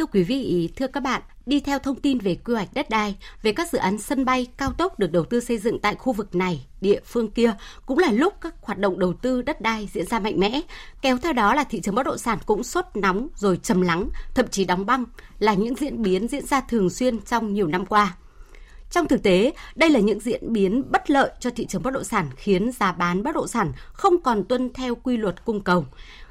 Thưa quý vị, thưa các bạn, đi theo thông tin về quy hoạch đất đai, về các dự án sân bay, cao tốc được đầu tư xây dựng tại khu vực này, địa phương kia, cũng là lúc các hoạt động đầu tư đất đai diễn ra mạnh mẽ. Kéo theo đó là thị trường bất động sản cũng sốt nóng rồi trầm lắng, thậm chí đóng băng, là những diễn biến diễn ra thường xuyên trong nhiều năm qua. Trong thực tế, đây là những diễn biến bất lợi cho thị trường bất động sản khiến giá bán bất động sản không còn tuân theo quy luật cung cầu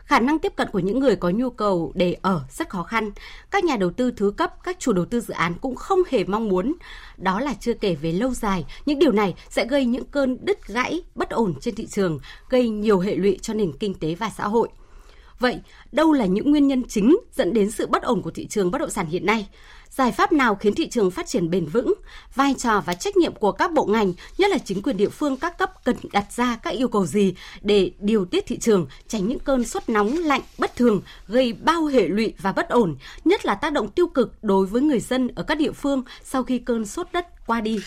khả năng tiếp cận của những người có nhu cầu để ở rất khó khăn. Các nhà đầu tư thứ cấp, các chủ đầu tư dự án cũng không hề mong muốn. Đó là chưa kể về lâu dài, những điều này sẽ gây những cơn đứt gãy, bất ổn trên thị trường, gây nhiều hệ lụy cho nền kinh tế và xã hội. Vậy, đâu là những nguyên nhân chính dẫn đến sự bất ổn của thị trường bất động sản hiện nay? giải pháp nào khiến thị trường phát triển bền vững, vai trò và trách nhiệm của các bộ ngành, nhất là chính quyền địa phương các cấp cần đặt ra các yêu cầu gì để điều tiết thị trường, tránh những cơn sốt nóng lạnh bất thường gây bao hệ lụy và bất ổn, nhất là tác động tiêu cực đối với người dân ở các địa phương sau khi cơn sốt đất qua đi.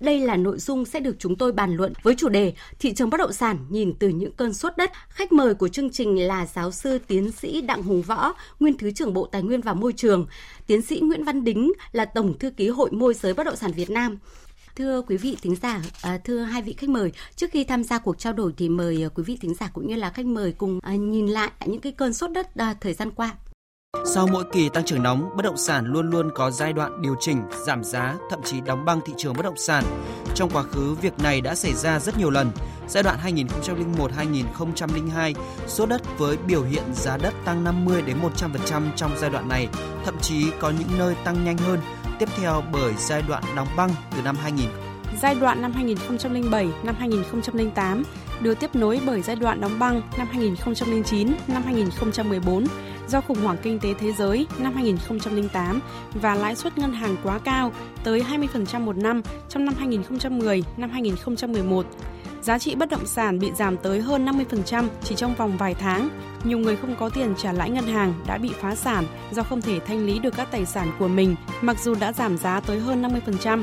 Đây là nội dung sẽ được chúng tôi bàn luận với chủ đề Thị trường bất động sản nhìn từ những cơn sốt đất. Khách mời của chương trình là giáo sư tiến sĩ Đặng Hùng Võ, nguyên Thứ trưởng Bộ Tài nguyên và Môi trường, tiến sĩ Nguyễn Văn Đính là Tổng Thư ký Hội Môi giới Bất động sản Việt Nam. Thưa quý vị thính giả, à, thưa hai vị khách mời, trước khi tham gia cuộc trao đổi thì mời à, quý vị thính giả cũng như là khách mời cùng à, nhìn lại những cái cơn sốt đất à, thời gian qua. Sau mỗi kỳ tăng trưởng nóng, bất động sản luôn luôn có giai đoạn điều chỉnh, giảm giá, thậm chí đóng băng thị trường bất động sản. Trong quá khứ, việc này đã xảy ra rất nhiều lần. Giai đoạn 2001-2002, số đất với biểu hiện giá đất tăng 50 đến 100% trong giai đoạn này, thậm chí có những nơi tăng nhanh hơn, tiếp theo bởi giai đoạn đóng băng từ năm 2000 Giai đoạn năm 2007, năm 2008 được tiếp nối bởi giai đoạn đóng băng năm 2009, năm 2014 do khủng hoảng kinh tế thế giới năm 2008 và lãi suất ngân hàng quá cao tới 20% một năm trong năm 2010, năm 2011. Giá trị bất động sản bị giảm tới hơn 50% chỉ trong vòng vài tháng. Nhiều người không có tiền trả lãi ngân hàng đã bị phá sản do không thể thanh lý được các tài sản của mình mặc dù đã giảm giá tới hơn 50%.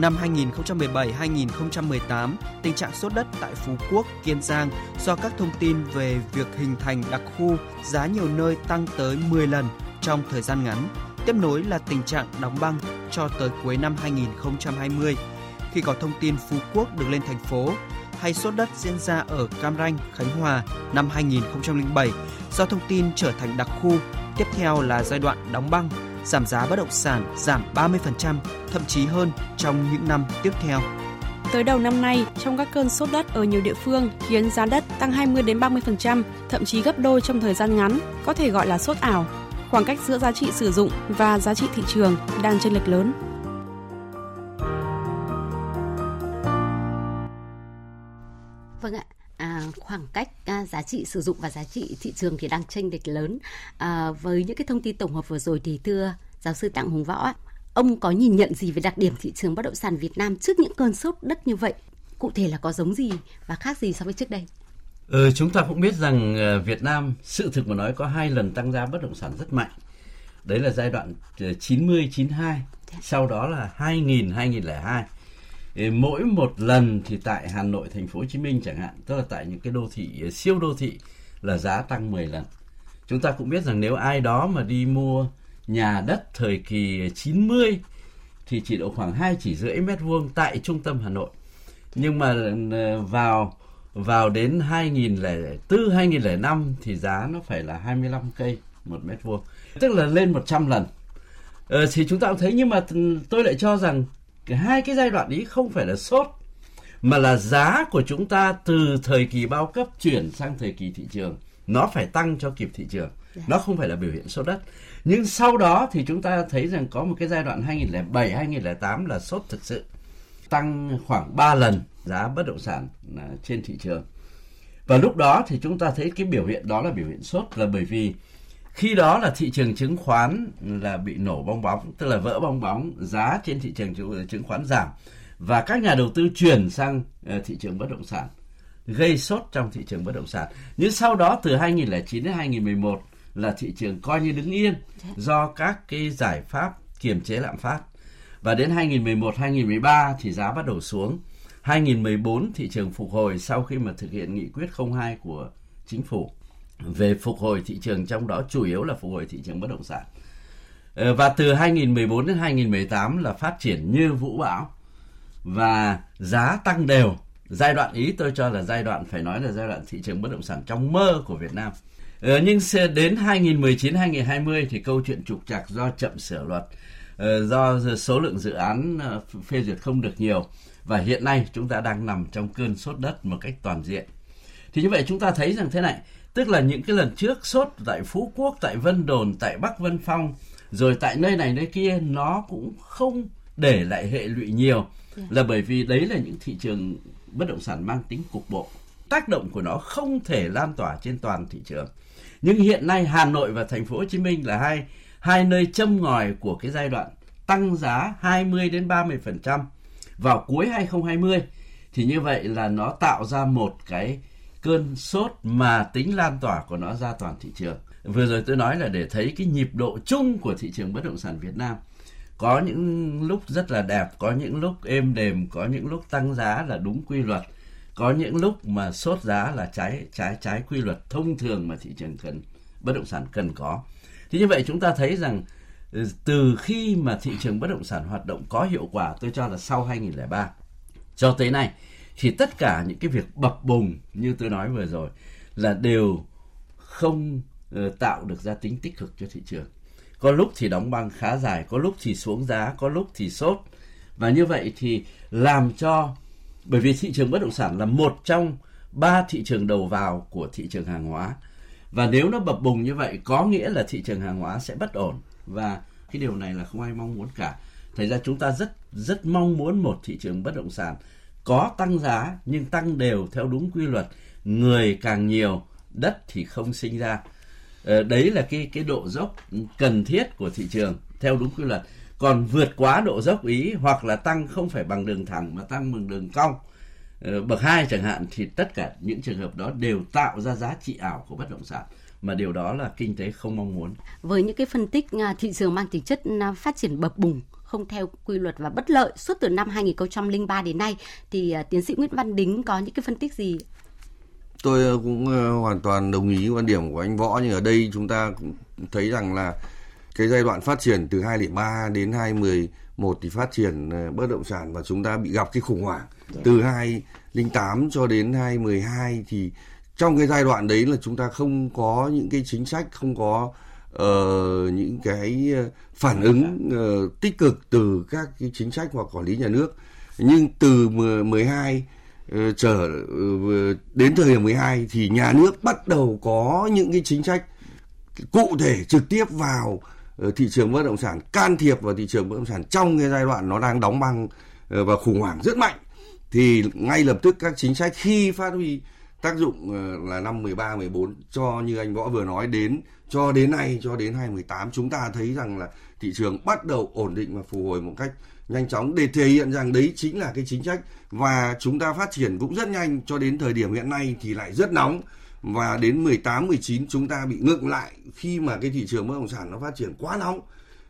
Năm 2017-2018, tình trạng sốt đất tại Phú Quốc, Kiên Giang do các thông tin về việc hình thành đặc khu giá nhiều nơi tăng tới 10 lần trong thời gian ngắn. Tiếp nối là tình trạng đóng băng cho tới cuối năm 2020 khi có thông tin Phú Quốc được lên thành phố hay sốt đất diễn ra ở Cam Ranh, Khánh Hòa năm 2007 do thông tin trở thành đặc khu. Tiếp theo là giai đoạn đóng băng giảm giá bất động sản giảm 30%, thậm chí hơn trong những năm tiếp theo. Tới đầu năm nay, trong các cơn sốt đất ở nhiều địa phương khiến giá đất tăng 20 đến 30%, thậm chí gấp đôi trong thời gian ngắn, có thể gọi là sốt ảo. Khoảng cách giữa giá trị sử dụng và giá trị thị trường đang chênh lệch lớn. Vâng ạ, à, khoảng cách à, giá trị sử dụng và giá trị thị trường thì đang chênh lệch lớn. À, với những cái thông tin tổng hợp vừa rồi thì thưa giáo sư Tặng Hùng Võ, ông có nhìn nhận gì về đặc điểm thị trường bất động sản Việt Nam trước những cơn sốt đất như vậy? Cụ thể là có giống gì và khác gì so với trước đây? Ừ, chúng ta cũng biết rằng ờ, Việt Nam sự thực mà nói có hai lần tăng giá bất động sản rất mạnh. Đấy là giai đoạn 90 92, dạ. sau đó là 2000 2002 mỗi một lần thì tại Hà Nội, thành phố Hồ Chí Minh chẳng hạn, tức là tại những cái đô thị ờ, siêu đô thị là giá tăng 10 lần. Chúng ta cũng biết rằng nếu ai đó mà đi mua nhà đất thời kỳ 90 thì chỉ độ khoảng 2 chỉ rưỡi mét vuông tại trung tâm Hà Nội. Nhưng mà ờ, vào vào đến 2004 2005 thì giá nó phải là 25 cây một mét vuông. Tức là lên 100 lần. Ờ, thì chúng ta cũng thấy nhưng mà ừ, tôi lại cho rằng cái hai cái giai đoạn ấy không phải là sốt mà là giá của chúng ta từ thời kỳ bao cấp chuyển sang thời kỳ thị trường. Nó phải tăng cho kịp thị trường. Dạ. nó không phải là biểu hiện sốt đất. Nhưng sau đó thì chúng ta thấy rằng có một cái giai đoạn 2007 2008 là sốt thực sự tăng khoảng 3 lần giá bất động sản à, trên thị trường. Và lúc đó thì chúng ta thấy cái biểu hiện đó là biểu hiện sốt là bởi vì khi đó là thị trường chứng khoán là bị nổ bong bóng, tức là vỡ bong bóng, giá trên thị trường chứng khoán giảm và các nhà đầu tư chuyển sang ờ, thị trường bất động sản, gây sốt trong thị trường bất động sản. Nhưng sau đó từ 2009 đến 2011 là thị trường coi như đứng yên do các cái giải pháp kiềm chế lạm phát. Và đến 2011 2013 thì giá bắt đầu xuống. 2014 thị trường phục hồi sau khi mà thực hiện nghị quyết 02 của chính phủ về phục hồi thị trường trong đó chủ yếu là phục hồi thị trường bất động sản ờ, và từ 2014 đến 2018 là phát triển như vũ bão và giá tăng đều. Giai đoạn ý tôi cho là giai đoạn phải nói là giai đoạn thị trường bất động sản trong mơ của Việt Nam. Ờ, nhưng đến 2019-2020 thì câu chuyện trục trặc do chậm sửa luật, ờ, do số lượng dự án phê duyệt không được nhiều và hiện nay chúng ta đang nằm trong cơn sốt đất một cách toàn diện. Thì như vậy chúng ta thấy rằng thế này, tức là những cái lần trước sốt tại Phú Quốc, tại Vân Đồn, tại Bắc Vân Phong rồi tại nơi này nơi kia nó cũng không để lại hệ lụy nhiều yeah. Dạ. là bởi vì đấy là những thị trường bất động sản mang tính cục bộ tác động của nó không thể lan tỏa trên toàn thị trường nhưng hiện nay Hà Nội và thành phố Hồ Chí Minh là hai hai nơi châm ngòi của cái giai đoạn tăng giá 20 đến 30% vào cuối 2020 thì như vậy là nó tạo ra một cái cơn sốt mà tính lan tỏa của nó ra toàn thị trường. Vừa rồi tôi nói là để thấy cái nhịp độ chung của thị trường bất động sản Việt Nam. Có những lúc rất là đẹp, có những lúc êm đềm, có những lúc tăng giá là đúng quy luật, có những lúc mà sốt giá là trái trái trái quy luật thông thường mà thị trường cần, bất động sản cần có. Thì như vậy chúng ta thấy rằng ừ, từ khi mà thị trường bất động sản hoạt động có hiệu quả, tôi cho là sau 2003 cho tới nay thì tất cả những cái việc bập bùng như tôi nói vừa rồi là đều không ờ, tạo được ra tính tích cực cho thị trường. Có lúc thì đóng băng khá dài, có lúc thì xuống giá, có lúc thì sốt. Và như vậy thì làm cho, bởi vì thị trường bất động sản là một trong ba thị trường đầu vào của thị trường hàng hóa. Và nếu nó bập bùng như vậy, có nghĩa là thị trường hàng hóa sẽ bất ổn. Và cái điều này là không ai mong muốn cả. Thành ra chúng ta rất rất mong muốn một thị trường bất động sản có tăng giá, nhưng tăng đều theo đúng quy luật. Người càng nhiều, đất thì không sinh ra. Ờ, đấy là cái cái độ dốc cần thiết của thị trường, theo đúng quy luật. Còn vượt quá độ dốc ý, hoặc là tăng không phải bằng đường thẳng, mà tăng bằng đường cong ờ, bậc hai chẳng hạn, thì tất cả những trường hợp đó đều tạo ra giá trị ảo của bất động sản. Mà điều đó là kinh tế không mong muốn. Với những cái phân tích à, thị trường mang tính chất à, phát triển bập bùng không theo quy luật và bất lợi suốt từ năm 2003 đến nay. Thì à, tiến sĩ Nguyễn Văn Đính có những cái phân tích gì? Tôi ờ, cũng ờ, hoàn toàn đồng ý quan điểm của anh võ nhưng ở đây chúng ta cũng thấy rằng là cái giai đoạn phát triển từ 2003 đến 2011 thì phát triển bất động sản và chúng ta bị gặp cái khủng hoảng. Dạ. từ 2008 cho đến 2012 thì trong cái giai đoạn đấy là chúng ta không có những cái chính sách không có uh, những cái ờ, phản ứng uh, tích cực từ các cái chính sách hoặc quản lý nhà nước. Nhưng từ 12 uh, trở uh, đến thời điểm 12 thì nhà nước bắt đầu có những cái chính sách cụ thể trực tiếp vào uh, thị trường bất động sản can thiệp vào thị trường bất động sản trong cái giai đoạn nó đang đóng băng và khủng hoảng rất mạnh. Thì ngay lập tức các chính sách khi phát huy tác dụng là năm 13 14 cho như anh Võ vừa nói đến cho đến nay cho đến 2018 chúng ta thấy rằng là thị trường bắt đầu ổn định và phục hồi một cách nhanh chóng. Để thể hiện rằng đấy chính là cái chính sách và chúng ta phát triển cũng rất nhanh cho đến thời điểm hiện nay thì lại rất nóng. Và đến 18 19 chúng ta bị ngừng lại khi mà cái thị trường bất động sản nó phát triển quá nóng.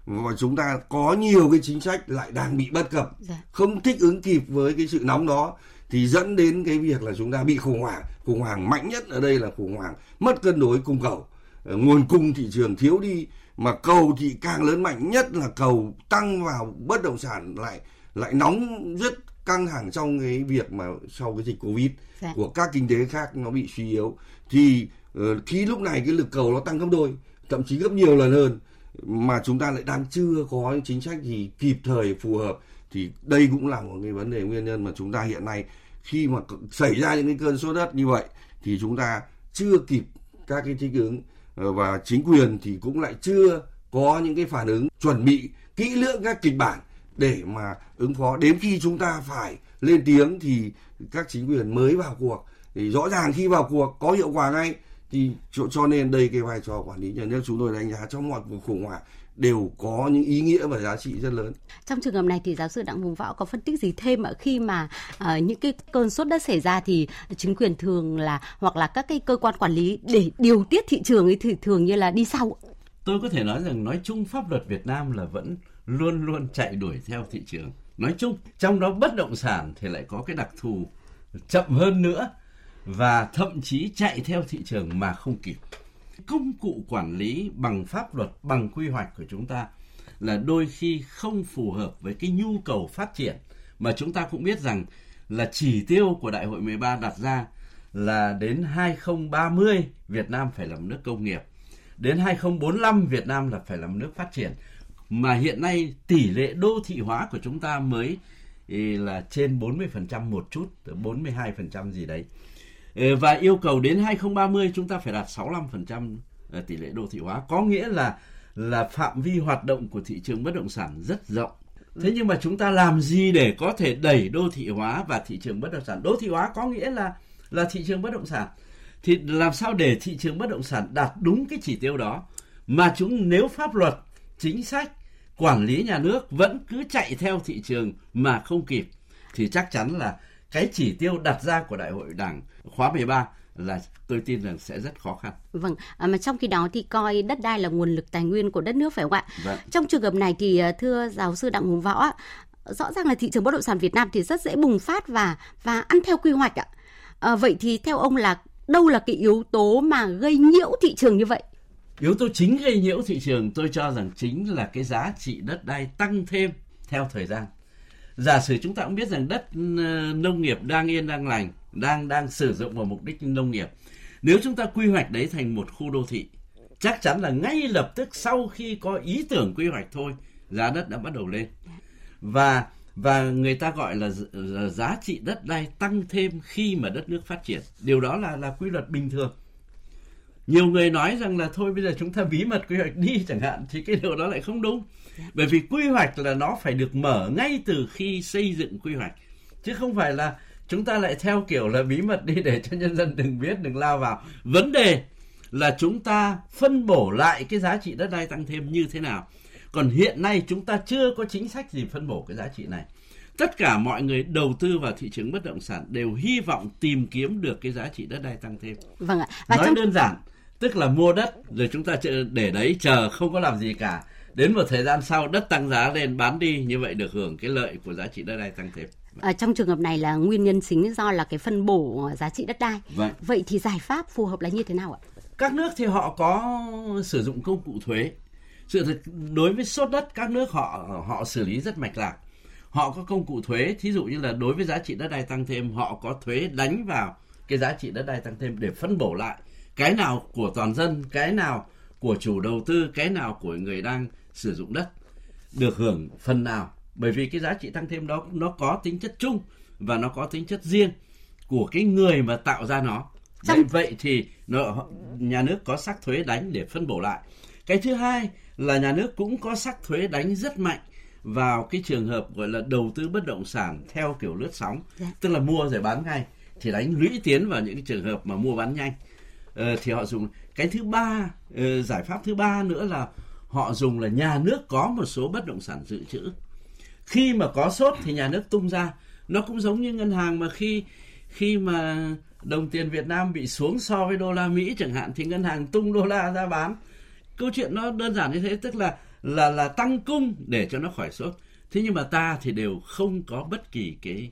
Và chúng ta có nhiều cái chính sách lại đang bị bất cập. Dạ. không thích ứng kịp với cái sự nóng đó thì dẫn đến cái việc là chúng ta bị khủng hoảng. Khủng hoảng mạnh nhất ở đây là khủng hoảng mất cân đối cung cầu. Ờ, nguồn cung thị trường thiếu đi mà cầu thì càng lớn mạnh nhất là cầu tăng vào bất động sản lại lại nóng rất căng thẳng trong cái việc mà sau cái dịch covid dạ. của các kinh tế khác nó bị suy yếu. Thì uh, khi lúc này cái lực cầu nó tăng gấp đôi thậm chí gấp nhiều lần hơn mà chúng ta lại đang chưa có chính sách gì kịp thời phù hợp thì đây cũng là một cái vấn đề nguyên nhân mà chúng ta hiện nay khi mà xảy ra những cái cơn sốt đất như vậy thì chúng ta chưa kịp các cái thích ứng. Ờ, và chính quyền thì cũng lại chưa có những cái phản ứng chuẩn bị kỹ lưỡng các kịch bản để mà ứng phó. Đến khi chúng ta phải lên tiếng thì các chính quyền mới vào cuộc. Thì rõ ràng khi vào cuộc có hiệu quả ngay thì cho, cho nên đây cái vai trò quản lý nhà nước chúng tôi đánh giá trong mọi cuộc khủng hoảng đều có những ý nghĩa và giá trị rất lớn. Trong trường hợp này thì giáo sư Đặng Hùng Võ có phân tích gì thêm ở khi mà uh, những cái cơn sốt đất xảy ra thì chính quyền thường là hoặc là các cái cơ quan quản lý để điều tiết thị trường ấy thì thường như là đi sau. Tôi có thể nói rằng nói chung pháp luật Việt Nam là vẫn luôn luôn chạy đuổi theo thị trường. Nói chung, trong đó bất động sản thì lại có cái đặc thù chậm hơn nữa và thậm chí chạy theo thị trường mà không kịp công cụ quản lý bằng pháp luật bằng quy hoạch của chúng ta là đôi khi không phù hợp với cái nhu cầu phát triển mà chúng ta cũng biết rằng là chỉ tiêu của Đại hội 13 đặt ra là đến 2030 Việt Nam phải làm nước công nghiệp. Đến 2045 Việt Nam là phải làm nước phát triển. Mà hiện nay tỷ lệ đô thị hóa của chúng ta mới là trên 40% một chút, 42% gì đấy. Và yêu cầu đến 2030 chúng ta phải đạt 65% ờ, tỷ lệ đô thị hóa. Có nghĩa là là phạm vi hoạt động của thị trường bất động sản rất rộng. Thế nhưng mà chúng ta làm gì để có thể đẩy đô thị hóa và thị trường bất động sản? Đô thị hóa có nghĩa là là thị trường bất động sản. Thì làm sao để thị trường bất động sản đạt đúng cái chỉ tiêu đó mà chúng nếu pháp luật, chính sách, quản lý nhà nước vẫn cứ chạy theo thị trường mà không kịp thì chắc chắn là cái chỉ tiêu đặt ra của Đại hội Đảng khóa 13 là tôi tin rằng sẽ rất khó khăn. Vâng, à, mà trong khi đó thì coi đất đai là nguồn lực tài nguyên của đất nước phải không ạ? Vâng. Trong trường hợp này thì à, thưa giáo sư Đặng Hùng Võ, rõ ràng là thị trường bất động sản Việt Nam thì rất dễ bùng phát và và ăn theo quy hoạch ạ. À, vậy thì theo ông là đâu là cái yếu tố mà gây nhiễu thị trường như vậy? Yếu tố chính gây nhiễu thị trường tôi cho rằng chính là cái giá trị đất đai tăng thêm theo thời gian. Giả sử chúng ta cũng biết rằng đất ờ, nông nghiệp đang yên đang lành, đang đang sử dụng vào mục đích nông nghiệp. Nếu chúng ta quy hoạch đấy thành một khu đô thị, chắc chắn là ngay lập tức sau khi có ý tưởng quy hoạch thôi, giá đất đã bắt đầu lên. Và và người ta gọi là, là giá trị đất đai tăng thêm khi mà đất nước phát triển. Điều đó là là quy luật bình thường. Nhiều người nói rằng là thôi bây giờ chúng ta bí mật quy hoạch đi chẳng hạn thì cái điều đó lại không đúng. Bởi vì quy hoạch là nó phải được mở ngay từ khi xây dựng quy hoạch chứ không phải là chúng ta lại theo kiểu là bí mật đi để cho nhân dân đừng biết đừng lao vào. Vấn đề là chúng ta phân bổ lại cái giá trị đất đai tăng thêm như thế nào còn hiện nay chúng ta chưa có chính sách gì phân bổ cái giá trị này. Tất cả mọi người đầu tư vào thị trường bất động sản đều hy vọng tìm kiếm được cái giá trị đất đai tăng thêm. Vâng ạ. Và Nói trong... đơn giản, tức là mua đất rồi chúng ta để đấy chờ không có làm gì cả. Đến một thời gian sau đất tăng giá lên bán đi như vậy được hưởng cái lợi của giá trị đất đai tăng thêm. À, trong trường hợp này là nguyên nhân chính do là cái phân bổ giá trị đất đai. Vâng. Vậy thì giải pháp phù hợp là như thế nào ạ? Các nước thì họ có sử dụng công cụ thuế sự thực đối với sốt đất các nước họ họ xử lý rất mạch lạc họ có công cụ thuế thí dụ như là đối với giá trị đất đai tăng thêm họ có thuế đánh vào cái giá trị đất đai tăng thêm để phân bổ lại cái nào của toàn dân cái nào của chủ đầu tư cái nào của người đang sử dụng đất được hưởng phần nào. Bởi vì cái giá trị tăng thêm đó nó có tính chất chung và nó có tính chất riêng của cái người mà tạo ra nó. Trong... vậy, vậy thì nó, nhà nước có sắc thuế đánh để phân bổ lại. Cái thứ hai là nhà nước cũng có sắc thuế đánh rất mạnh vào cái trường hợp gọi là đầu tư bất động sản theo kiểu lướt sóng. Dạ. tức là mua rồi bán ngay thì đánh lũy tiến vào những cái trường hợp mà mua bán nhanh. Ờ, thì họ dùng cái thứ ba ờ, giải pháp thứ ba nữa là họ dùng là nhà nước có một số bất động sản dự trữ. Khi mà có sốt thì nhà nước tung ra. Nó cũng giống như ngân hàng mà khi khi mà đồng tiền Việt Nam bị xuống so với đô la Mỹ chẳng hạn thì ngân hàng tung đô la ra bán. Câu chuyện nó đơn giản như thế, tức là là là tăng cung để cho nó khỏi sốt. Thế nhưng mà ta thì đều không có bất kỳ cái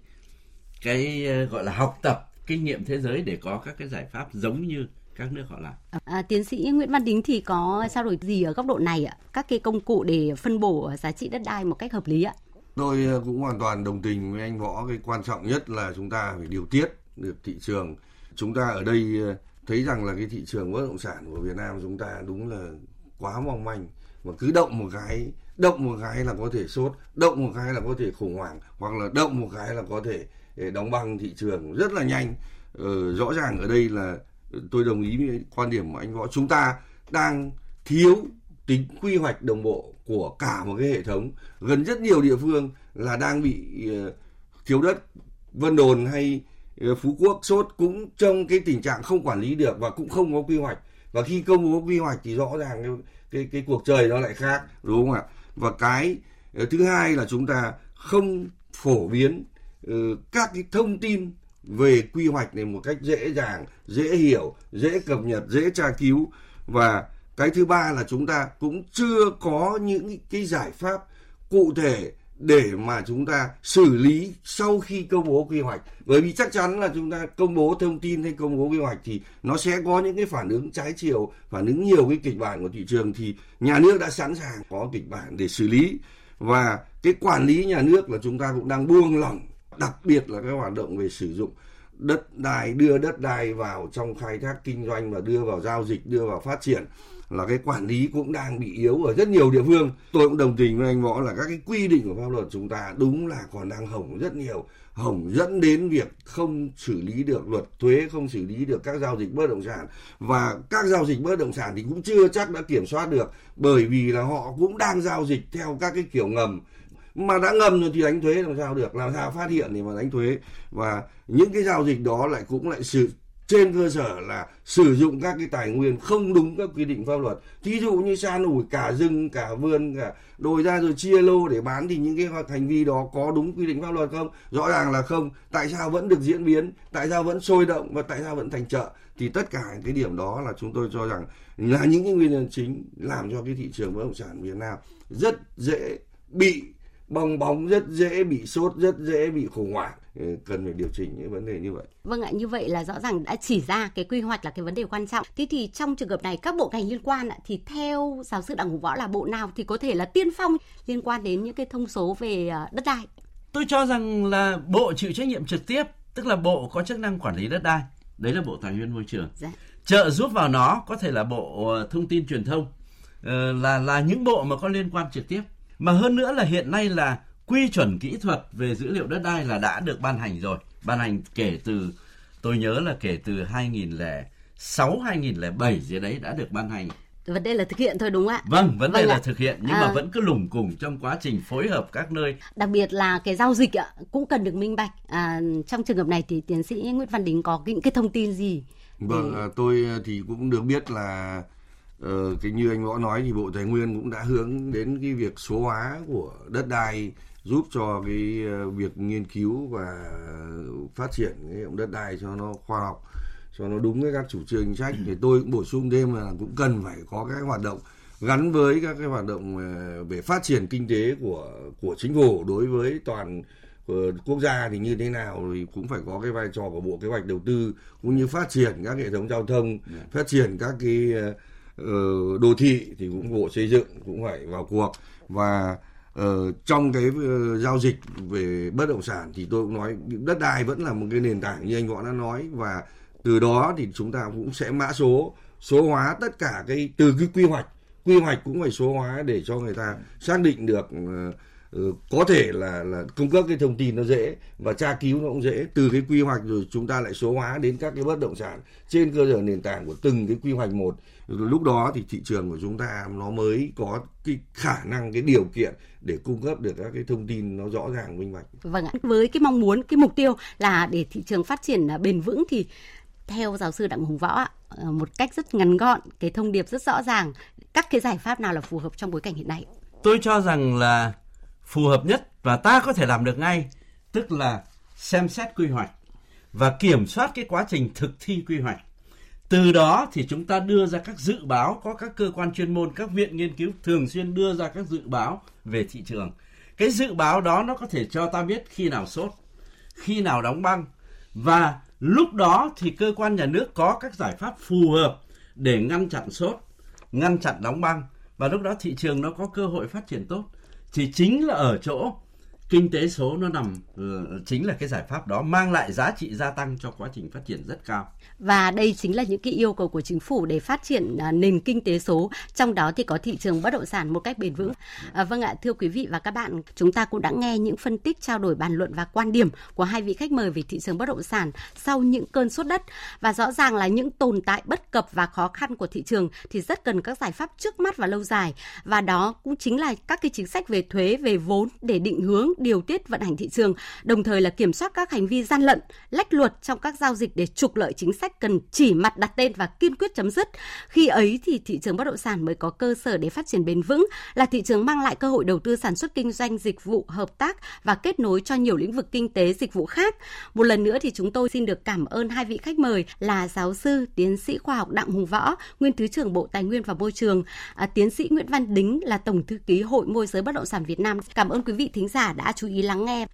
cái ờ, gọi là học tập kinh nghiệm thế giới để có các cái giải pháp giống như các nước họ làm. À, tiến sĩ Nguyễn Văn Đính thì có trao đổi gì ở góc độ này ạ? Các cái công cụ để phân bổ giá trị đất đai một cách hợp lý ạ? Tôi ờ, cũng hoàn toàn đồng tình với anh Võ. Cái quan trọng nhất là chúng ta phải điều tiết được thị trường. Chúng ta ở đây ờ, thấy rằng là cái thị trường bất động sản của Việt Nam chúng ta đúng là quá mong manh mà cứ động một cái động một cái là có thể sốt động một cái là có thể khủng hoảng hoặc là động một cái là có thể đóng băng thị trường rất là nhanh ờ, rõ ràng ở đây là tôi đồng ý với quan điểm của anh võ. Chúng ta đang thiếu tính quy hoạch đồng bộ của cả một cái hệ thống. Gần rất nhiều địa phương là đang bị ờ, thiếu đất. Vân đồn hay ờ, phú quốc sốt cũng trong cái tình trạng không quản lý được và cũng không có quy hoạch. Và khi công bố quy hoạch thì rõ ràng cái cái, cái cuộc trời nó lại khác đúng không ạ? Và cái ờ, thứ hai là chúng ta không phổ biến các cái thông tin về quy hoạch này một cách dễ dàng, dễ hiểu, dễ cập nhật, dễ tra cứu. Và cái thứ ba là chúng ta cũng chưa có những cái giải pháp cụ thể để mà chúng ta xử lý sau khi công bố quy hoạch. Bởi vì chắc chắn là chúng ta công bố thông tin hay công bố quy hoạch thì nó sẽ có những cái phản ứng trái chiều, phản ứng nhiều cái kịch bản của thị trường thì nhà nước đã sẵn sàng có kịch bản để xử lý. Và cái quản lý nhà nước là chúng ta cũng đang buông lỏng đặc biệt là các hoạt động về sử dụng đất đai, đưa đất đai vào trong khai thác kinh doanh và đưa vào giao dịch, đưa vào phát triển là cái quản lý cũng đang bị yếu ở rất nhiều địa phương. Tôi cũng đồng tình với anh võ là các cái quy định của pháp luật chúng ta đúng là còn đang hỏng rất nhiều, hỏng dẫn đến việc không xử lý được luật thuế, không xử lý được các giao dịch bất động sản. Và các giao dịch bất động sản thì cũng chưa chắc đã kiểm soát được bởi vì là họ cũng đang giao dịch theo các cái kiểu ngầm mà đã ngầm rồi thì đánh thuế làm sao được? Làm sao phát hiện thì mà đánh thuế? Và những cái giao dịch đó lại cũng lại sự trên cơ sở là sử dụng các cái tài nguyên không đúng các quy định pháp luật. Thí dụ như san ủi cả rừng, cả vườn, cả đồi ra rồi chia lô để bán thì những cái hành vi đó có đúng quy định pháp luật không? Rõ ràng là không. Tại sao vẫn được diễn biến? Tại sao vẫn sôi động? Và tại sao vẫn thành chợ? Thì tất cả cái điểm đó là chúng tôi cho rằng là những cái nguyên nhân chính làm cho cái thị trường bất động sản Việt Nam rất dễ bị bong bóng rất dễ bị sốt rất dễ bị khủng hoảng ừ, cần phải điều chỉnh những vấn đề như vậy. Vâng ạ, như vậy là rõ ràng đã chỉ ra cái quy hoạch là cái vấn đề quan trọng. Thế thì trong trường hợp này các bộ ngành liên quan thì theo giáo sư Đặng Hùng Võ là bộ nào thì có thể là tiên phong liên quan đến những cái thông số về ờ, đất đai? Tôi cho rằng là bộ chịu trách nhiệm trực tiếp, tức là bộ có chức năng quản lý đất đai. Đấy là bộ tài nguyên môi trường. Dạ. Trợ giúp vào nó có thể là bộ ờ, thông tin truyền thông ờ, là là những bộ mà có liên quan trực tiếp mà hơn nữa là hiện nay là quy chuẩn kỹ thuật về dữ liệu đất đai là đã được ban hành rồi. Ban hành kể từ tôi nhớ là kể từ 2006 2007 gì đấy đã được ban hành. Vấn đề là thực hiện thôi đúng không ạ? Vâng vấn đề vâng là ạ. thực hiện nhưng à, mà vẫn cứ lủng củng trong quá trình phối hợp các nơi. Đặc biệt là cái giao dịch ạ cũng cần được minh bạch. À, trong trường hợp này thì tiến sĩ Nguyễn Văn Đính có những cái thông tin gì? Vâng để... tôi thì cũng được biết là Ờ, cái như anh võ nói thì bộ tài nguyên cũng đã hướng đến cái việc số hóa của đất đai giúp cho cái ờ, việc nghiên cứu và phát triển cái động đất đai cho nó khoa học cho nó đúng với các chủ trương chính sách thì tôi cũng bổ sung thêm là cũng cần phải có các hoạt động gắn với các cái hoạt động ờ, về phát triển kinh tế của của chính phủ đối với toàn ờ, quốc gia thì như thế nào thì cũng phải có cái vai trò của bộ kế hoạch đầu tư cũng như phát triển các hệ thống giao thông dạ. phát triển các cái Ờ, đô thị thì cũng bộ xây dựng cũng phải vào cuộc. Và uh, trong cái uh, giao dịch về bất động sản thì tôi cũng nói đất đai vẫn là một cái nền tảng như anh võ đã nói. Và từ đó thì chúng ta cũng sẽ mã số số hóa tất cả cái từ cái quy hoạch. Quy hoạch cũng phải số hóa để cho người ta xác định được uh, có thể là là cung cấp cái thông tin nó dễ và tra cứu nó cũng dễ. Từ cái quy hoạch rồi chúng ta lại số hóa đến các cái bất động sản trên cơ sở nền tảng của từng cái quy hoạch một lúc đó thì thị trường của chúng ta nó mới có cái khả năng cái điều kiện để cung cấp được các cái thông tin nó rõ ràng minh bạch. Vâng ạ. Với cái mong muốn cái mục tiêu là để thị trường phát triển bền vững thì theo giáo sư Đặng Hùng Võ ờ, một cách rất ngắn gọn cái thông điệp rất rõ ràng các cái giải pháp nào là phù hợp trong bối cảnh hiện nay. Tôi cho rằng là phù hợp nhất và ta có thể làm được ngay tức là xem xét quy hoạch và kiểm soát cái quá trình thực thi quy hoạch từ đó thì chúng ta đưa ra các dự báo, có các cơ quan chuyên môn, các viện nghiên cứu thường xuyên đưa ra các dự báo về thị trường. Cái dự báo đó nó có thể cho ta biết khi nào sốt, khi nào đóng băng. Và lúc đó thì cơ quan nhà nước có các giải pháp phù hợp để ngăn chặn sốt, ngăn chặn đóng băng. Và lúc đó thị trường nó có cơ hội phát triển tốt. Thì chính là ở chỗ kinh tế số nó nằm ừ, chính là cái giải pháp đó mang lại giá trị gia tăng cho quá trình phát triển rất cao. Và đây chính là những cái yêu cầu của chính phủ để phát triển à, nền kinh tế số, trong đó thì có thị trường bất động sản một cách bền vững. À, vâng ạ, thưa quý vị và các bạn, chúng ta cũng đã nghe những phân tích trao đổi bàn luận và quan điểm của hai vị khách mời về thị trường bất động sản sau những cơn sốt đất và rõ ràng là những tồn tại bất cập và khó khăn của thị trường thì rất cần các giải pháp trước mắt và lâu dài và đó cũng chính là các cái chính sách về thuế, về vốn để định hướng điều tiết vận hành thị trường, đồng thời là kiểm soát các hành vi gian lận, lách luật trong các giao dịch để trục lợi chính sách cần chỉ mặt đặt tên và kiên quyết chấm dứt. Khi ấy thì thị trường bất động sản mới có cơ sở để phát triển bền vững, là thị trường mang lại cơ hội đầu tư sản xuất kinh doanh dịch vụ hợp tác và kết nối cho nhiều lĩnh vực kinh tế dịch vụ khác. Một lần nữa thì chúng tôi xin được cảm ơn hai vị khách mời là giáo sư, tiến sĩ khoa học Đặng Hùng Võ, nguyên thứ trưởng Bộ Tài nguyên và Môi trường, à, tiến sĩ Nguyễn Văn Đính là tổng thư ký Hội môi giới bất động sản Việt Nam. Cảm ơn quý vị thính giả đã đã chú ý lắng nghe.